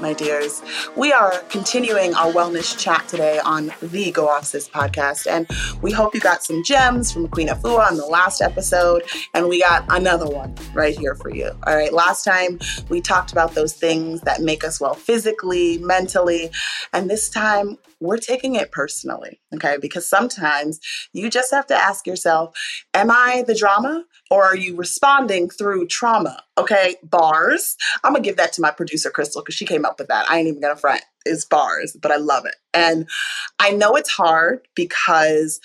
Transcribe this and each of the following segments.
my dears. We are continuing our wellness chat today on the Go Off Sis podcast, and we hope you got some gems from Queen Afua on the last episode, and we got another one right here for you. All right, last time we talked about those things that make us well physically, mentally, and this time we're taking it personally, okay? Because sometimes you just have to ask yourself, am I the drama or are you responding through trauma? Okay, bars. I'm gonna give that to my producer, Crystal, because she came up with that. I ain't even gonna front. It's bars, but I love it. And I know it's hard because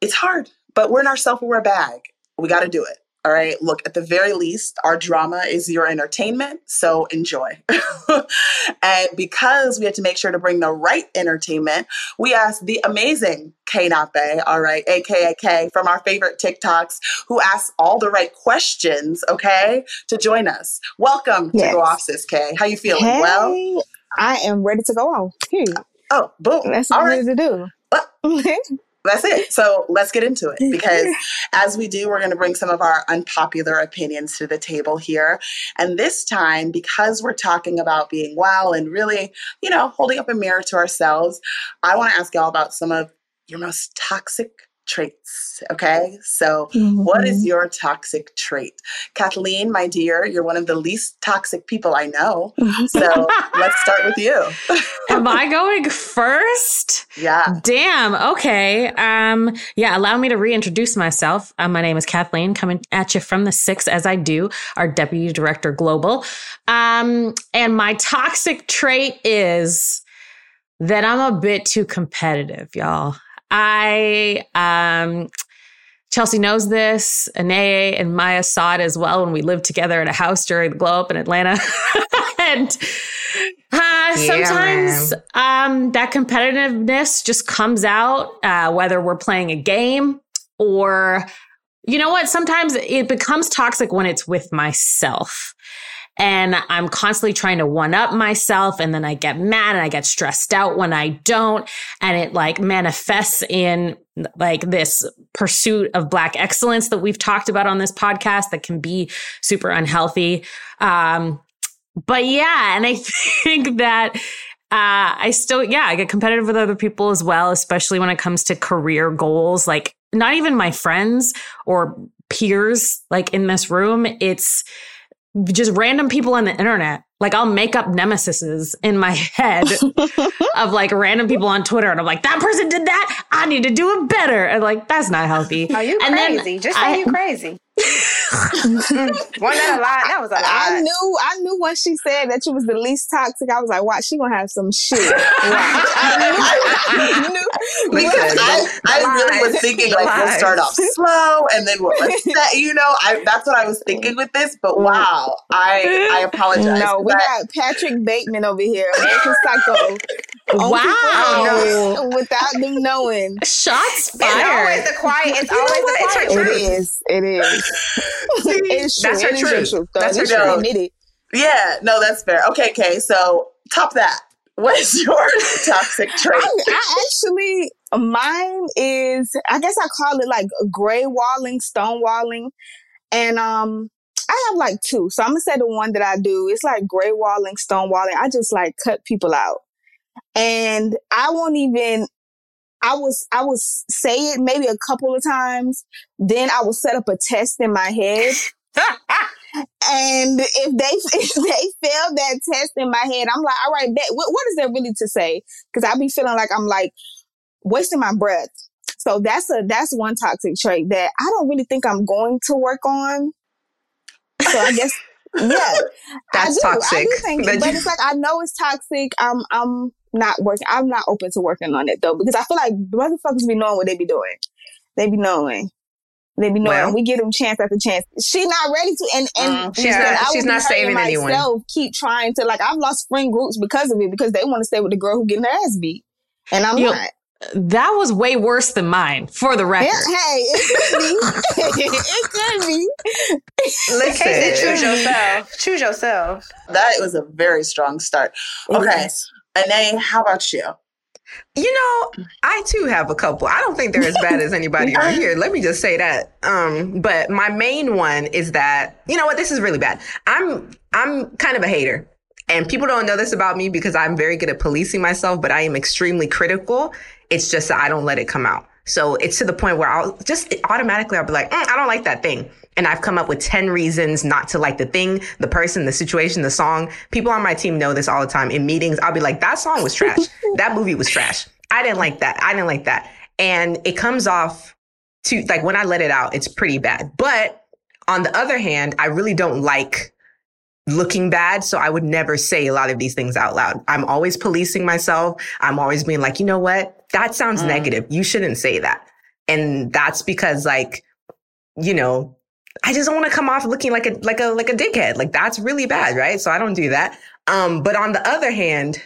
it's hard, but we're in our self aware bag. We gotta do it. All right. Look, at the very least, our drama is your entertainment. So enjoy. and because we had to make sure to bring the right entertainment, we asked the amazing K Nape, all right, aka K from our favorite TikToks, who asks all the right questions, okay, to join us. Welcome yes. to Go Off Sis K. How you feeling? Hey, well, I am ready to go on. Period. Oh, boom. That's what all I'm right. ready to do. that's it. So let's get into it because as we do, we're going to bring some of our unpopular opinions to the table here. And this time, because we're talking about being well and really, you know, holding up a mirror to ourselves, I want to ask y'all about some of your most toxic traits. Okay. So, mm-hmm. what is mm-hmm. your toxic trait? Kathleen, my dear, you're one of the least toxic people I know. Mm-hmm. So, let's start with you. Am I going first? Yeah. Damn. Okay. Um, yeah, allow me to reintroduce myself. Uh, my name is Kathleen, coming at you from the six as I do, our deputy director global. Um, and my toxic trait is that I'm a bit too competitive, y'all. I, um, Chelsea knows this. Anae and Maya saw it as well when we lived together in a house during the glow up in Atlanta. and uh, yeah, sometimes um, that competitiveness just comes out, uh, whether we're playing a game or, you know what? Sometimes it becomes toxic when it's with myself and I'm constantly trying to one up myself. And then I get mad and I get stressed out when I don't. And it like manifests in like this pursuit of black excellence that we've talked about on this podcast that can be super unhealthy. Um, but yeah, and I think that uh, I still, yeah, I get competitive with other people as well, especially when it comes to career goals. Like, not even my friends or peers, like in this room. It's just random people on the internet. Like I'll make up nemesises in my head of like random people on Twitter, and I'm like, that person did that. I need to do it better. And like, that's not healthy. Are you and crazy? Just are I, you crazy. Wasn't that a lot? That was a lot. I knew, I knew when she said that you was the least toxic. I was like, "Watch, she gonna have some shit." I knew, because I, I really was thinking like we'll start off slow and then we'll set, you know, I that's what I was thinking with this. But mm. wow, I I apologize. No, we got Patrick Bateman over here, American Psycho. Wow! Without them knowing, shots fired. It's always the quiet. It's always the quiet. It is. It is. it's true. That's her truth. truth that's her truth. Yeah, no, that's fair. Okay, okay. So top that. What is your toxic trait? I, I, actually, mine is, I guess I call it like gray walling, stone walling. And, um, I have like two. So I'm gonna say the one that I do. It's like gray walling, stone walling. I just like cut people out. And I won't even I was I was say it maybe a couple of times. Then I will set up a test in my head. and if they if they fail that test in my head, I'm like, all right, bet, what, what is there really to say? Because I'll be feeling like I'm like wasting my breath. So that's a that's one toxic trait that I don't really think I'm going to work on. So I guess yeah, that's I do, toxic. I do think, but, but it's like I know it's toxic. I'm I'm not working. I'm not open to working on it though because I feel like the motherfuckers be knowing what they be doing. They be knowing. They be knowing. Well, we give them chance after chance. She not ready to, and and mm, she's not. She's not saving myself, anyone. Keep trying to like. I've lost friend groups because of it because they want to stay with the girl who getting her ass beat, and I'm you, not. That was way worse than mine, for the record. Yeah, hey, it could be. it could be. Listen, choose yourself. Choose yourself. That was a very strong start. Okay. Yes. Anae, how about you? You know, I too have a couple. I don't think they're as bad as anybody on here. Let me just say that. Um, but my main one is that, you know what, this is really bad. I'm I'm kind of a hater. And people don't know this about me because I'm very good at policing myself, but I am extremely critical. It's just that I don't let it come out. So it's to the point where I'll just automatically I'll be like, mm, I don't like that thing. And I've come up with 10 reasons not to like the thing, the person, the situation, the song. People on my team know this all the time. In meetings, I'll be like, that song was trash. that movie was trash. I didn't like that. I didn't like that. And it comes off to like when I let it out, it's pretty bad. But on the other hand, I really don't like looking bad. So I would never say a lot of these things out loud. I'm always policing myself. I'm always being like, you know what? That sounds mm. negative. You shouldn't say that. And that's because like, you know, I just don't want to come off looking like a like a like a dickhead. Like that's really bad, right? So I don't do that. Um, but on the other hand,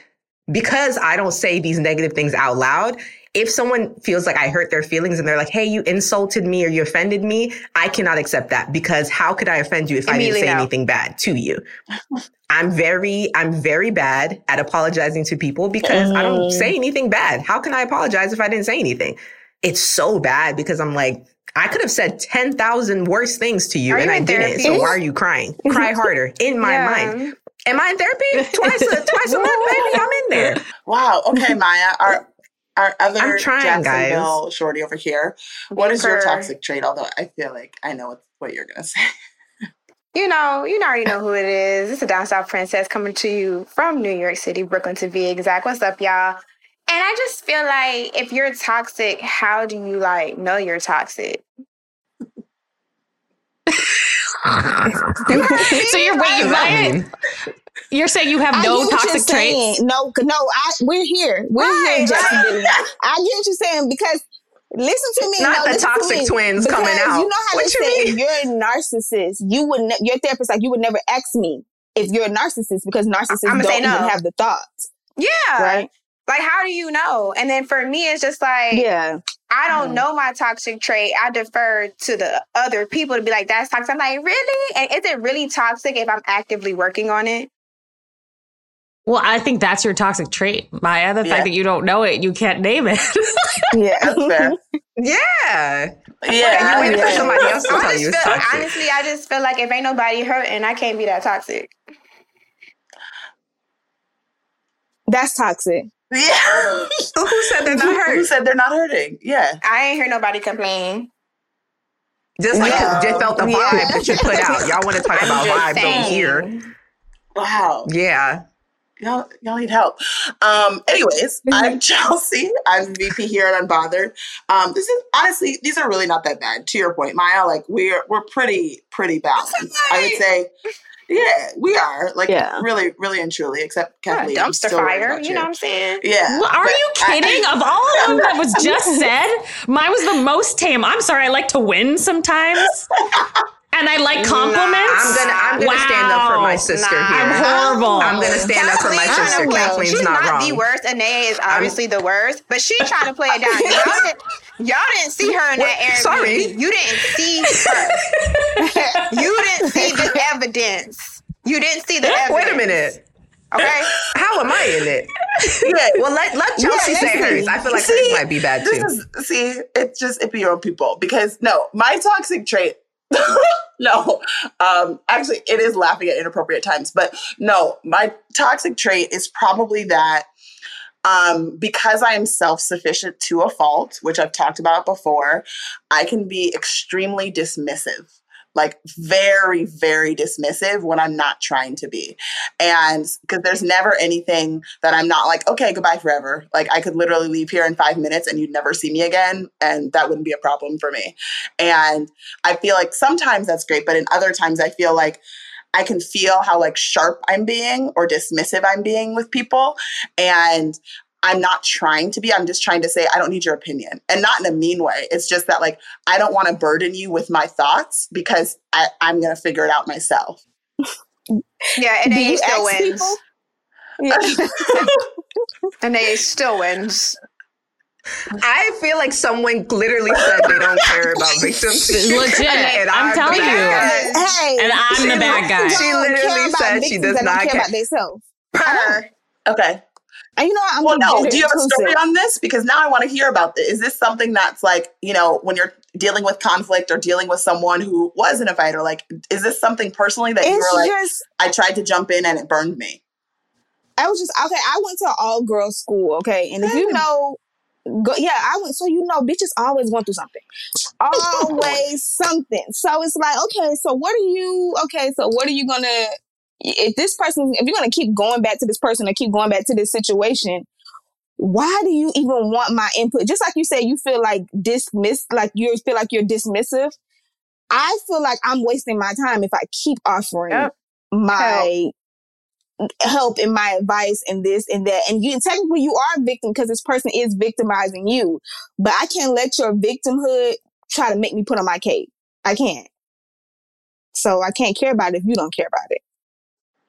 because I don't say these negative things out loud, if someone feels like I hurt their feelings and they're like, "Hey, you insulted me or you offended me," I cannot accept that because how could I offend you if I didn't say anything bad to you? I'm very I'm very bad at apologizing to people because I don't mm. say anything bad. How can I apologize if I didn't say anything? It's so bad because I'm like I could have said 10,000 worse things to you are and you I didn't. So why are you crying? Cry harder in my yeah. mind. Am I in therapy? Twice a, twice a month, baby. I'm in there. Wow. Okay, Maya. Are our other I'm trying, Jacksonville guys. shorty over here. What is your toxic trait? Although I feel like I know what you're gonna say. You know, you already know who it is. It's a down south princess coming to you from New York City, Brooklyn to be exact. What's up, y'all? And I just feel like if you're toxic, how do you like know you're toxic? so you're waiting, Ryan. You're saying you have no toxic traits? No, no, I we're here. We're right, here, Justin. Right. I get what you're saying because listen to me. Not no, the toxic twins coming out. You know how what they say mean? you're a narcissist. You would ne- your therapist like you would never ask me if you're a narcissist because narcissists don't no. even have the thoughts. Yeah. Right. Like, how do you know? And then for me, it's just like, yeah, I don't mm know my toxic trait. I defer to the other people to be like, that's toxic. I'm like, really? And is it really toxic if I'm actively working on it? Well, I think that's your toxic trait, Maya. The yeah. fact that you don't know it, you can't name it. yeah. Yeah. Yeah. You wait for somebody else to tell you. Feel, honestly, I just feel like if ain't nobody hurting, I can't be that toxic. That's toxic. Yeah. Who said they're not hurt? Who said they're not hurting? Yeah. I ain't hear nobody complain. Just like no. just felt the vibe yeah. that you put out. Y'all want to talk about vibes saying. over here. Wow. Yeah. Y'all, y'all need help. Um, anyways, I'm Chelsea. I'm VP here at Unbothered. Um, this is honestly, these are really not that bad. To your point, Maya, like we're we're pretty pretty balanced. I would say yeah, we are. Like yeah. really, really and truly, except Kathleen. Yeah, dumpster fire. You. you know what I'm saying? Yeah. Well, are you kidding? I, of all of them that was just said, mine was the most tame. I'm sorry, I like to win sometimes. And I like compliments. Nah, I'm gonna I'm gonna wow. stand up for my sister nah, here. I'm horrible. I'm gonna stand up for my sister. Kathleen's She's not, not wrong. the worst. Anaya is obviously I'm, the worst, but she's trying to play it down. Y'all, did, y'all didn't see her in that area. Sorry, you didn't see her. you didn't see the evidence. You didn't see the evidence. Wait a minute. Okay. How am I in it? yeah. Well, let, let Chelsea yeah, say hers. I feel like see, hers might be bad too. Is, see, it's just it be your own people because no, my toxic trait. no, um, actually, it is laughing at inappropriate times, but no, my toxic trait is probably that um, because I am self sufficient to a fault, which I've talked about before, I can be extremely dismissive like very, very dismissive when I'm not trying to be. And because there's never anything that I'm not like, okay, goodbye forever. Like I could literally leave here in five minutes and you'd never see me again. And that wouldn't be a problem for me. And I feel like sometimes that's great, but in other times I feel like I can feel how like sharp I'm being or dismissive I'm being with people. And I'm not trying to be. I'm just trying to say, I don't need your opinion. And not in a mean way. It's just that, like, I don't want to burden you with my thoughts because I, am going to figure it out myself. Yeah, and then still wins. Yeah. and they still wins. I feel like someone literally said they don't care about victims. Legit. And I'm, I'm telling you. Hey, and I'm the bad guy. She literally said she does not care, care about themselves. Her. Okay. And you know, I'm well, no. Do you have a story on this? Because now I want to hear about this. Is this something that's like, you know, when you're dealing with conflict or dealing with someone who was in a fight, or like, is this something personally that you were like, just, I tried to jump in and it burned me? I was just okay. I went to all girls school, okay, and if you know, go, yeah, I went. So you know, bitches always went through something, always something. So it's like, okay, so what are you? Okay, so what are you gonna? If this person, if you're gonna keep going back to this person or keep going back to this situation, why do you even want my input? Just like you said, you feel like dismissed, like you feel like you're dismissive. I feel like I'm wasting my time if I keep offering Yep. my help and my advice and this and that. And you technically you are a victim because this person is victimizing you. But I can't let your victimhood try to make me put on my cape. I can't. So I can't care about it if you don't care about it.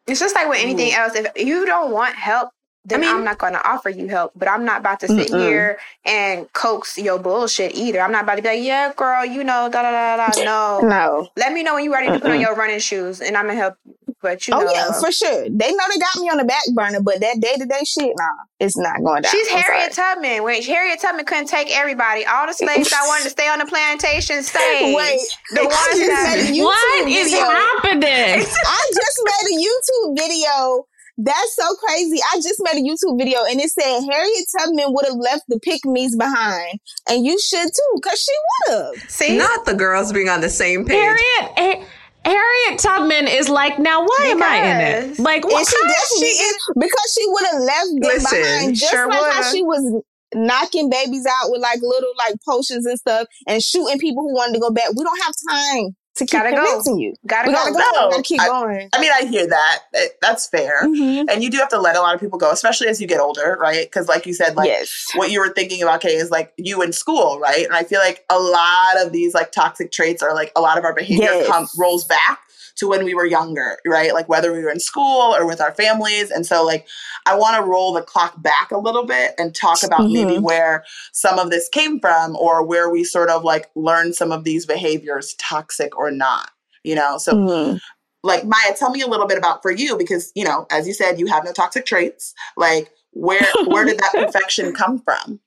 It's just like with anything else. If you don't want help, then I mean- am not going to offer you help. But I'm not about to sit Mm-mm. here and coax your bullshit either. I'm not about to be like, yeah, girl, you know, da da da da. No. No. Let me know when you're ready to put on your running shoes, and I'm gonna help. you. But you Oh know, yeah, for sure. They know they got me on the back burner, but that day to day shit, nah, it's not going down. She's I'm Harriet sorry. Tubman. When Harriet Tubman couldn't take everybody, all the slaves that wanted to stay on the plantation stayed. Wait, the I ones just that made a YouTube What is video. happening? I just made a YouTube video. That's so crazy. I just made a YouTube video and it said Harriet Tubman would have left the pygmies behind. And you should too, because she would have. see. Not the girls being on the same page. Harriet, Ha- Harriet Tubman is like, now why am I in it? Because- Like, And what? she definitely is because she would have left them Listen, behind. Just sure like how would've. she was knocking babies out with like little like potions and stuff and shooting people who wanted to go back. We don't have time to keep Gotta go. convincing you. Gotta go. gotta go. We gotta keep I- going. I mean, I hear that. It- That's fair. Mhm. And you do have to let a lot of people go, especially as you get older, right? Because, like you said, like yes. what you were thinking about, Kay, is like you in school, right? And I feel like a lot of these like toxic traits are like a lot of our behavior Yes. come rolls back to when we were younger, right? Like whether we were in school or with our families. And so, like, I want to roll the clock back a little bit and talk about maybe Mhm. where some of this came from or where we sort of like learned some of these behaviors, toxic or not, you know? So, Mhm. like Maya, tell me a little bit about for you because you know, as you said, you have no toxic traits. Like, where where did that perfection come from?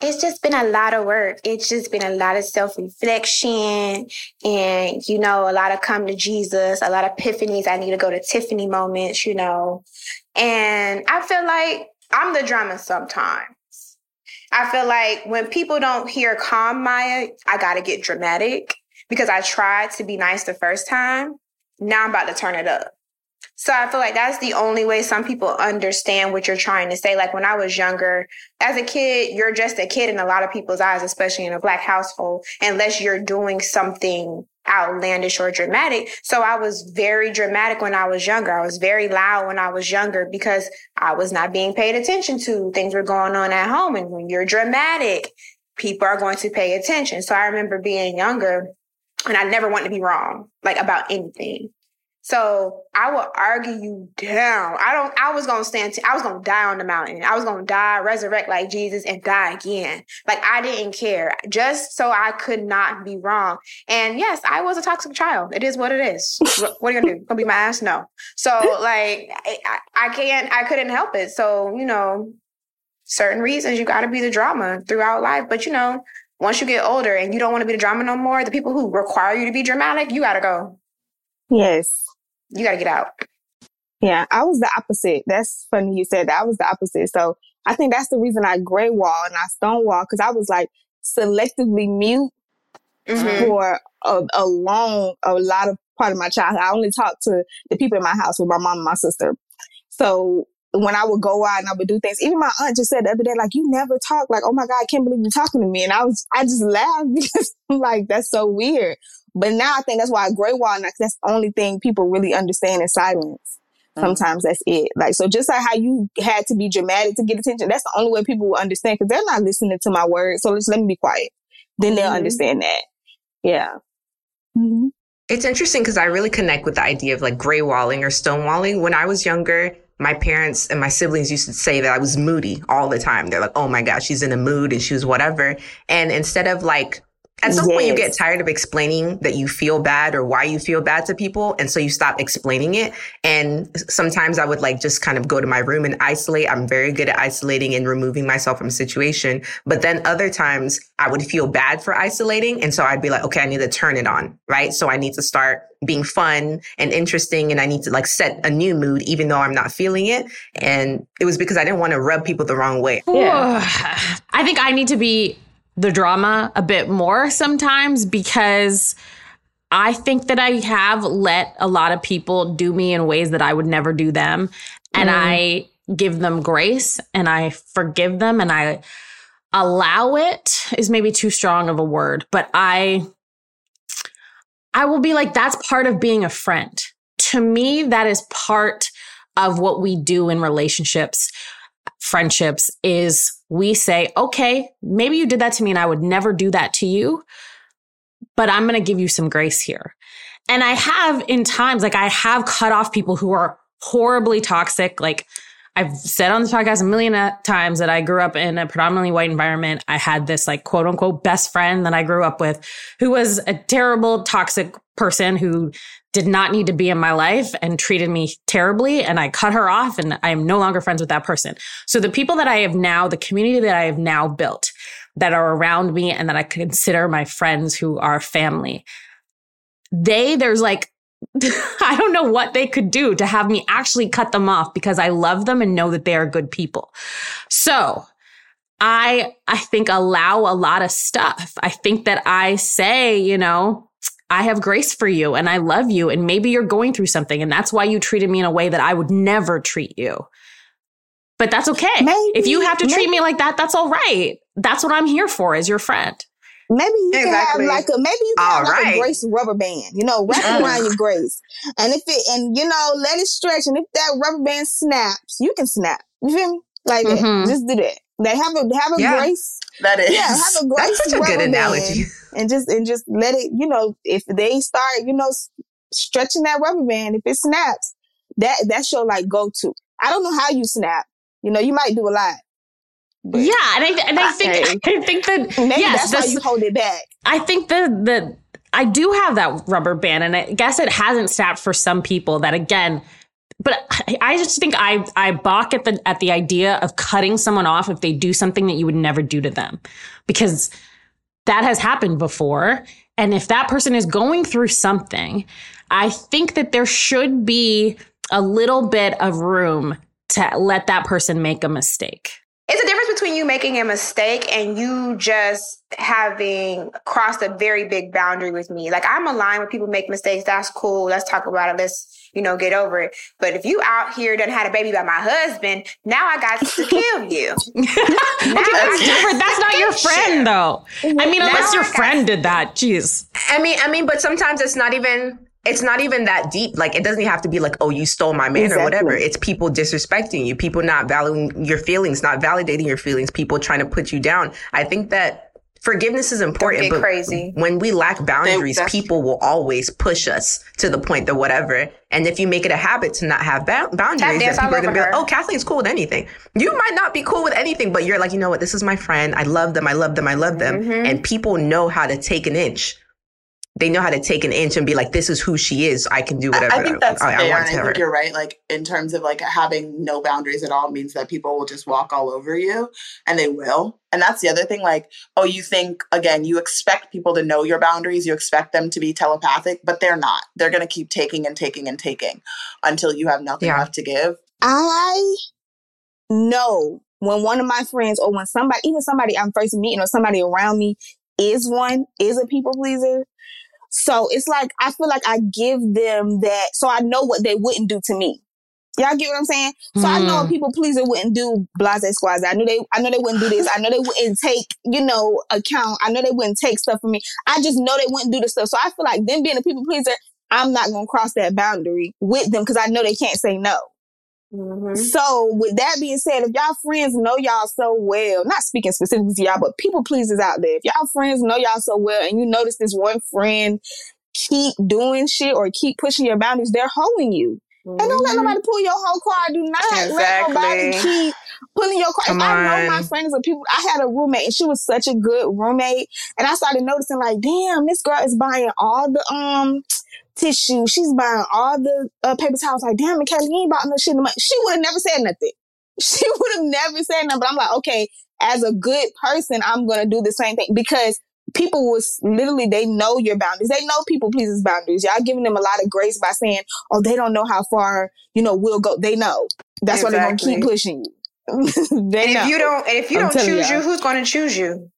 It's just been a lot of work. It's just been a lot of self reflection and, you know, a lot of come to Jesus, a lot of epiphanies. I need to go to Tiffany moments, you know. And I feel like I'm the drama sometimes. I feel like when people don't hear calm Maya, I got to get dramatic because I tried to be nice the first time. Now I'm about to turn it up. So I feel like that's the only way some people understand what you're trying to say. Like when I was younger, as a kid, you're just a kid in a lot of people's eyes, especially in a black household, unless you're doing something outlandish or dramatic. So I was very dramatic when I was younger. I was very loud when I was younger because I was not being paid attention to. Things were going on at home. And when you're dramatic, people are going to pay attention. So I remember being younger and I never wanted to be wrong, like about anything. So I will argue you down. I don't, I was going to stand, t- I was going to die on the mountain. I was going to die, resurrect like Jesus and die again. Like I didn't care just so I could not be wrong. And yes, I was a toxic child. It is what it is. what, are you going to do? Gonna be my ass? No. So like, I, I, I can't, I couldn't help it. So, you know, certain reasons you got to be the drama throughout life. But you know, once you get older and you don't want to be the drama no more, the people who require you to be dramatic, you got to go. Yes. You got to get out. Yeah, I was the opposite. That's funny you said that. I was the opposite. So I think that's the reason I gray wall and I stonewall because I was like selectively mute Mhm. for a, a long, a lot of part of my childhood. I only talked to the people in my house with my mom and my sister. So when I would go out and I would do things, even my aunt just said the other day, like, you never talk. Like, oh my God, I can't believe you're talking to me. And I was, I just laughed because I'm like, that's so weird. But now I think that's why gray wall now, 'cause that's the only thing people really understand is silence. Sometimes that's it. Like, so just like how you had to be dramatic to get attention, that's the only way people will understand because they're not listening to my words. So just let me be quiet. Then they'll Mhm. understand that. Yeah. hmm It's interesting because I really connect with the idea of like gray walling or stonewalling. When I was younger, my parents and my siblings used to say that I was moody all the time. They're like, oh my gosh, she's in a mood and she was whatever. And instead of like at some point you get tired of explaining that you feel bad or why you feel bad to people and so you stop explaining it. And sometimes i would like just kind of go to my room and isolate. I'm very good at isolating and removing myself from a situation but then other times i would feel bad for isolating and so i'd be like okay i need to turn it on right? So i need to start being fun and interesting and i need to like set a new mood even though i'm not feeling it. And it was because i didn't want to rub people the wrong way. I think I need to be the drama a bit more sometimes because I think that I have let a lot of people do me in ways that I would never do them. And mm-hmm. I give them grace and I forgive them and I allow it is maybe too strong of a word, but I I will be like that's part of being a friend. To me that is part of what we do in relationships friendships is we say, okay, maybe you did that to me and I would never do that to you, but I'm going to give you some grace here. And I have in times, like I have cut off people who are horribly toxic. Like I've said on this podcast a million uh, times that I grew up in a predominantly white environment. I had this like quote unquote best friend that I grew up with who was a terrible, toxic person who did not need to be in my life and treated me terribly. And I cut her off and I am no longer friends with that person. So the people that I have now, the community that I have now built that are around me and that I consider my friends who are family, they, there's like, I don't know what they could do to have me actually cut them off because I love them and know that they are good people. So I, I think allow a lot of stuff. I think that I say, you know, I have grace for you and I love you. And maybe you're going through something and that's why you treated me in a way that I would never treat you. But that's okay. Maybe- if you have to treat me like that, that's all right. That's what I'm here for as your friend. Maybe you Exactly. can have like a maybe you can have like right. a grace rubber band, you know, wrap it around your grace. And if it and you know, let it stretch. And if that rubber band snaps, you can snap. You feel me? Like that. Mhm. Just do that. They have a have a Yeah. grace. That is. Yeah, have a grace That's such a rubber good analogy. And just and just let it, you know, if they start, you know, stretching that rubber band, if it snaps, that that's your like go to. I don't know how you snap. You know, you might do a lot. But Yeah, and I and I think I think that Maybe yes, that's why you hold it back. I think the the I do have that rubber band, and I guess it hasn't snapped for some people. That again, but I, just think I I balk at the at the idea of cutting someone off if they do something that you would never do to them, because that has happened before. And if that person is going through something, I think that there should be a little bit of room to let that person make a mistake. It's a difference between you making a mistake and you just having crossed a very big boundary with me. Like I'm aligned when people make mistakes. That's cool. Let's talk about it. Let's, you know, get over it. But if you out here done had a baby by my husband, now I got to kill you. That's different. That's not your friend, though. I mean, unless Now your I friend did that. Jeez. I mean, I mean, but sometimes it's not even it's not even that deep. Like it doesn't have to be like, oh, you stole my man or whatever. It's people disrespecting you, people not valuing your feelings, not validating your feelings, people trying to put you down. I think that forgiveness is important, get but crazy. when we lack boundaries, people will always push us to the point that whatever. And if you make it a habit to not have ba- boundaries, dance then people are gonna be like, oh, Kathleen's cool with anything. You might not be cool with anything, but you're like, you know what? This is my friend. I love them. I love them. I love them. Mm-hmm. And people know how to take an inch they know how to take an inch and be like, this is who she is. I can do whatever I think that's I, I fair, want and to I her. think you're right. Like in terms of like having no boundaries at all means that people will just walk all over you, and they will. And that's the other thing. Like, oh, you think again, you expect people to know your boundaries. You expect them to be telepathic, but they're not. They're going to keep taking and taking and taking until you have nothing Yeah. left to give. I know when one of my friends or when somebody, even somebody I'm first meeting or somebody around me is one, is a people pleaser. So it's like, I feel like I give them that, so I know what they wouldn't do to me. Y'all get what I'm saying? So I know a Hmm. people pleaser wouldn't do blase squads. I knew they, I know they wouldn't do this. I know they wouldn't take, you know, account. I know they wouldn't take stuff from me. I just know they wouldn't do the stuff. So I feel like them being a people pleaser, I'm not going to cross that boundary with them because I know they can't say no. Mhm. So with that being said, if y'all friends know y'all so well, not speaking specifically to y'all, but people pleasers out there, if y'all friends know y'all so well and you notice this one friend keep doing shit or keep pushing your boundaries, they're holding you. And don't let Mhm. nobody pull your whole car. Do not let nobody Exactly. keep pulling your car. Come if I know my friends or people, I had a roommate and she was such a good roommate. And I started noticing like, damn, this girl is buying all the, um, tissue. She's buying all the uh, paper towels. Like, damn, Michaela, you ain't bought no shit. in month. She would have never said nothing. She would have never said nothing. But I'm like, okay, as a good person, I'm going to do the same thing because people was literally, they know your boundaries. They know people pleases boundaries. Y'all giving them a lot of grace by saying, oh, they don't know how far, you know, we'll go. They know. That's why they're going to keep pushing you. they And know. if you don't, and if you I'm don't choose you, who's going to choose you?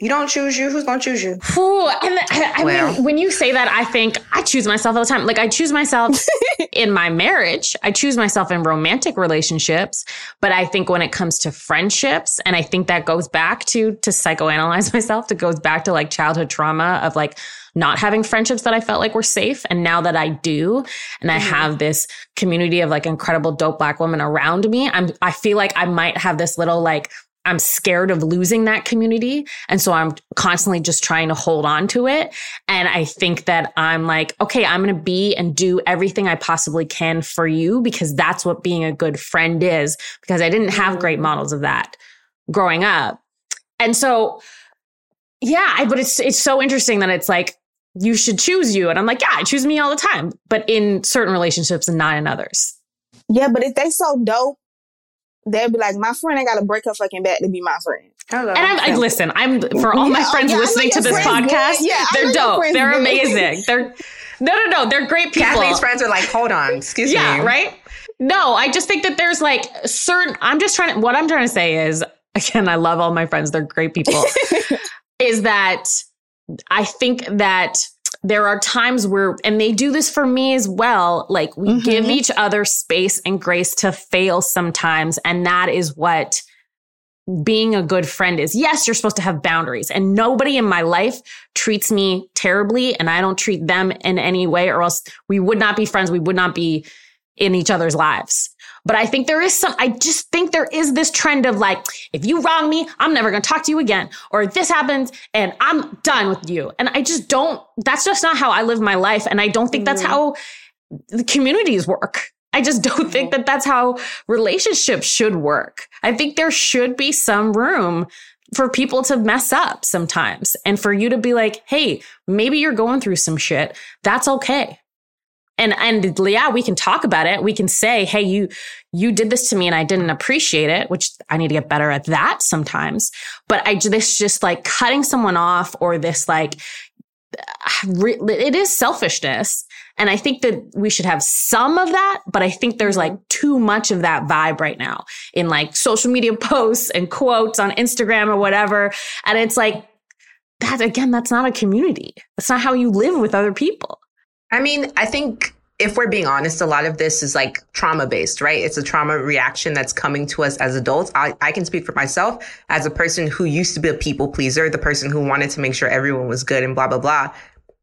You don't choose you, who's going to choose you? Ooh, and I, I Well. mean, when you say that, I think I choose myself all the time. Like I choose myself in my marriage, I choose myself in romantic relationships. But I think when it comes to friendships, and I think that goes back to to psychoanalyze myself. That goes back to like childhood trauma of like not having friendships that I felt like were safe. And now that I do, and I mm-hmm. have this community of like incredible dope black women around me, I'm I feel like I might have this little like I'm scared of losing that community. And so I'm constantly just trying to hold on to it. And I think that I'm like, okay, I'm going to be and do everything I possibly can for you because that's what being a good friend is. Because I didn't have mm-hmm. great models of that growing up. And so, yeah, I, but it's, it's so interesting that it's like, you should choose you. And I'm like, yeah, I choose me all the time, but in certain relationships and not in others. yeah, but if they so dope, they'll be like, my friend ain't got to break her fucking back to be my friend. Hello. And I'm, I listen, I'm for all my Yeah, friends yeah, listening to this podcast. good. Yeah, they're dope. They're good. amazing. They're no, no, no. They're great people. Kathleen's friends are like, hold on, excuse yeah, me. right. No, I just think that there's like certain. I'm just trying to. What I'm trying to say is, again, I love all my friends. They're great people. is that I think that there are times where, and they do this for me as well. Like we Mhm. give each other space and grace to fail sometimes, and that is what being a good friend is. Yes, you're supposed to have boundaries and nobody in my life treats me terribly and I don't treat them in any way or else we would not be friends. We would not be in each other's lives. But I think there is some, I just think there is this trend of like, if you wrong me, I'm never going to talk to you again. Or this happens and I'm done with you. And I just don't, that's just not how I live my life. And I don't think that's mm-hmm. how the communities work. I just don't think mm-hmm. that that's how relationships should work. I think there should be some room for people to mess up sometimes and for you to be like, Hey, maybe you're going through some shit. That's okay. And, and yeah, we can talk about it. We can say, Hey, you, you did this to me and I didn't appreciate it, which I need to get better at that sometimes. But I, this just like cutting someone off or this like, it is selfishness. And I think that we should have some of that, but I think there's like mm-hmm. too much of that vibe right now in like social media posts and quotes on Instagram or whatever. And it's like, that again, that's not a community. That's not how you live with other people. I mean, I think if we're being honest, a lot of this is like trauma based, right? It's a trauma reaction that's coming to us as adults. I, I can speak for myself as a person who used to be a people pleaser, the person who wanted to make sure everyone was good and blah, blah, blah.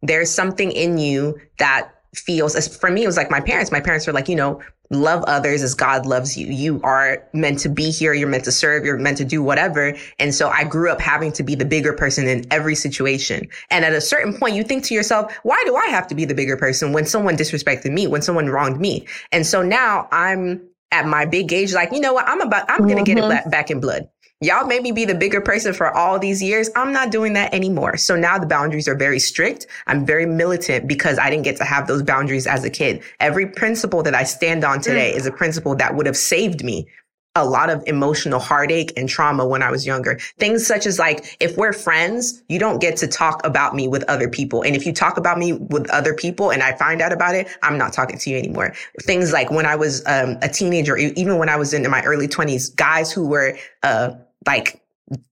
There's something in you that feels, as for me, it was like my parents. My parents were like, you know, love others as God loves you. You are meant to be here. You're meant to serve. You're meant to do whatever. And so I grew up having to be the bigger person in every situation. And at a certain point, you think to yourself, why do I have to be the bigger person when someone disrespected me, when someone wronged me? And so now I'm at my big age, like, you know what? I'm about, I'm going to get it Mhm. back, back in blood. Y'all made me be the bigger person for all these years. I'm not doing that anymore. So now the boundaries are very strict. I'm very militant because I didn't get to have those boundaries as a kid. Every principle that I stand on today is a principle that would have saved me a lot of emotional heartache and trauma when I was younger. Things such as like, if we're friends, you don't get to talk about me with other people. And if you talk about me with other people and I find out about it, I'm not talking to you anymore. Things like when I was um, a teenager, even when I was in my early twenties, guys who were, uh, like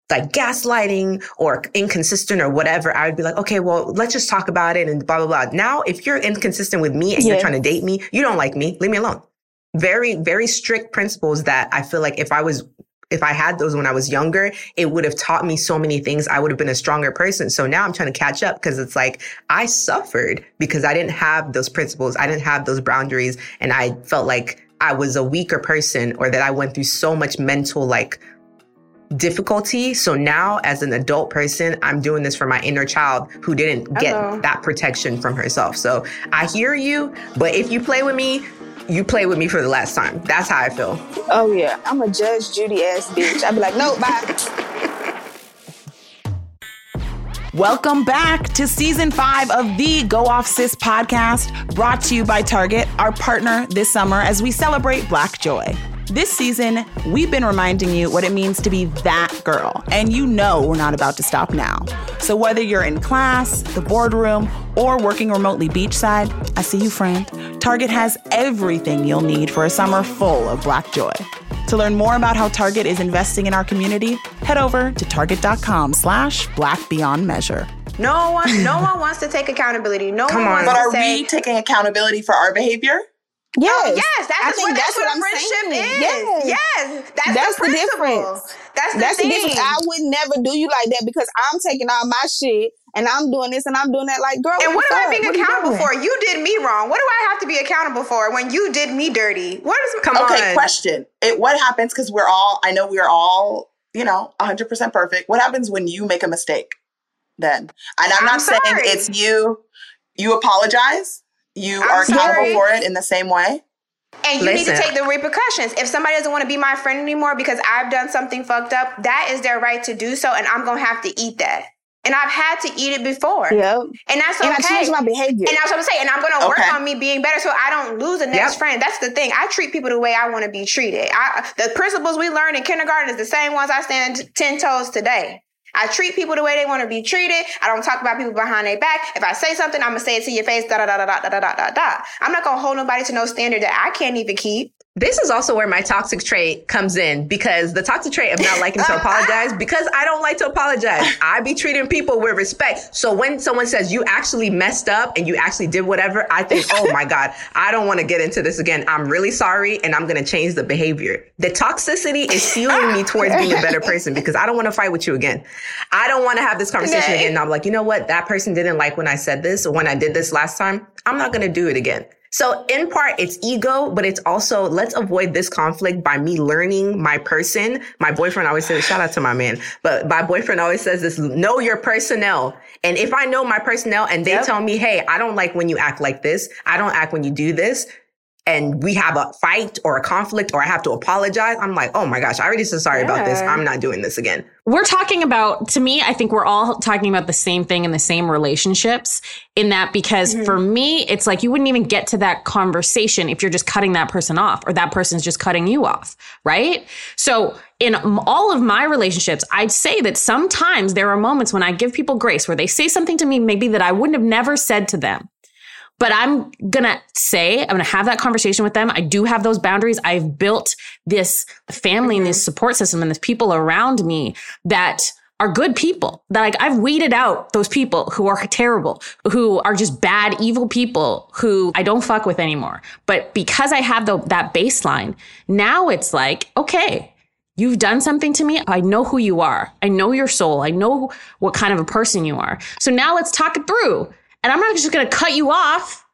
like gaslighting or inconsistent or whatever, I would be like, okay, well, let's just talk about it and blah, blah, blah. Now, if you're inconsistent with me and you're trying to date me, you don't like me, leave me alone. Very, very strict principles that I feel like if I was, if I had those when I was younger, it would have taught me so many things. I would have been a stronger person. So now I'm trying to catch up because it's like I suffered because I didn't have those principles. I didn't have those boundaries. And I felt like I was a weaker person or that I went through so much mental like difficulty. So now as an adult person, I'm doing this for my inner child who didn't get Hello. that protection from herself. So I hear you, but if you play with me, you play with me for the last time. That's how I feel. Oh yeah, I'm a Judge Judy ass bitch. I'd be like, no, bye. Welcome back to season five of the Go Off Sis podcast, brought to you by Target, our partner this summer as we celebrate Black Joy. This season, we've been reminding you what it means to be that girl, and you know we're not about to stop now. So whether you're in class, the boardroom, or working remotely beachside, I see you, friend. Target has everything you'll need for a summer full of black joy. To learn more about how Target is investing in our community, head over to target.com slash black beyond measure. No one, no one wants to take accountability. No Come one on. wants But to are say, we taking accountability for our behavior? Oh, yes, Yes, that's I what, think that's, that's what, what I'm friendship saying. is. Yes. Yes, that's, That's the, the difference. That's the That's the difference. I would never do you like that because I'm taking all my shit and I'm doing this and I'm doing that. Like, girl, and what the am I fuck? being What are you accountable for? You did me wrong. What do I have to be accountable for when you did me dirty? What is Come on. Okay, on. question. It, what happens, because we're all, I know we're all, you know, 100% perfect. What happens when you make a mistake then? And I'm, I'm not saying it's you, you apologize, you I'm are accountable sorry. for it in the same way. And you need to take the repercussions. If somebody doesn't want to be my friend anymore because I've done something fucked up, that is their right to do so, and I'm gonna have to eat that. And I've had to eat it before, Yep. and that's okay. And I changed my behavior. And that's what I'm saying. And I'm gonna work Okay. on me being better so I don't lose the next Yep. friend. That's the thing. I treat people the way I want to be treated. I, the principles we learned in kindergarten is the same ones I stand ten toes today. I treat people the way they want to be treated. I don't talk about people behind their back. If I say something, I'm gonna say it to your face. Da da da da da da da da. I'm not gonna hold nobody to no standard that I can't even keep. This is also where my toxic trait comes in because the toxic trait of not liking to apologize because I don't like to apologize. I be treating people with respect. So when someone says you actually messed up and you actually did whatever, I think, oh my God, I don't want to get into this again. I'm really sorry and I'm going to change the behavior. The toxicity is fueling me towards being a better person because I don't want to fight with you again. I don't want to have this conversation again. And I'm like, you know what? That person didn't like when I said this or when I did this last time. I'm not going to do it again. So in part, it's ego, but it's also let's avoid this conflict by me learning my person. My boyfriend always says, shout out to my man, but my boyfriend always says this, know your personnel. And if I know my personnel and they Yep. tell me, hey, I don't like when you act like this. I don't act when you do this. And we have a fight or a conflict or I have to apologize. I'm like, oh my gosh, I already said sorry about this. I'm not doing this again. we're talking about to me i think we're all talking about the same thing in the same relationships in that because mm-hmm. for me it's like you wouldn't even get to that conversation if you're just cutting that person off or that person's just cutting you off right so in all of my relationships i'd say that sometimes there are moments when i give people grace where they say something to me maybe that i wouldn't have never said to them but I'm gonna say, I'm gonna have that conversation with them. I do have those boundaries. I've built this family and this support system and this people around me that are good people. That like I've weeded out those people who are terrible, who are just bad, evil people who I don't fuck with anymore. But because I have the, that baseline, now it's like, okay, You've done something to me. I know who you are. I know your soul. I know what kind of a person you are. So now let's talk it through. And I'm not just going to cut you off.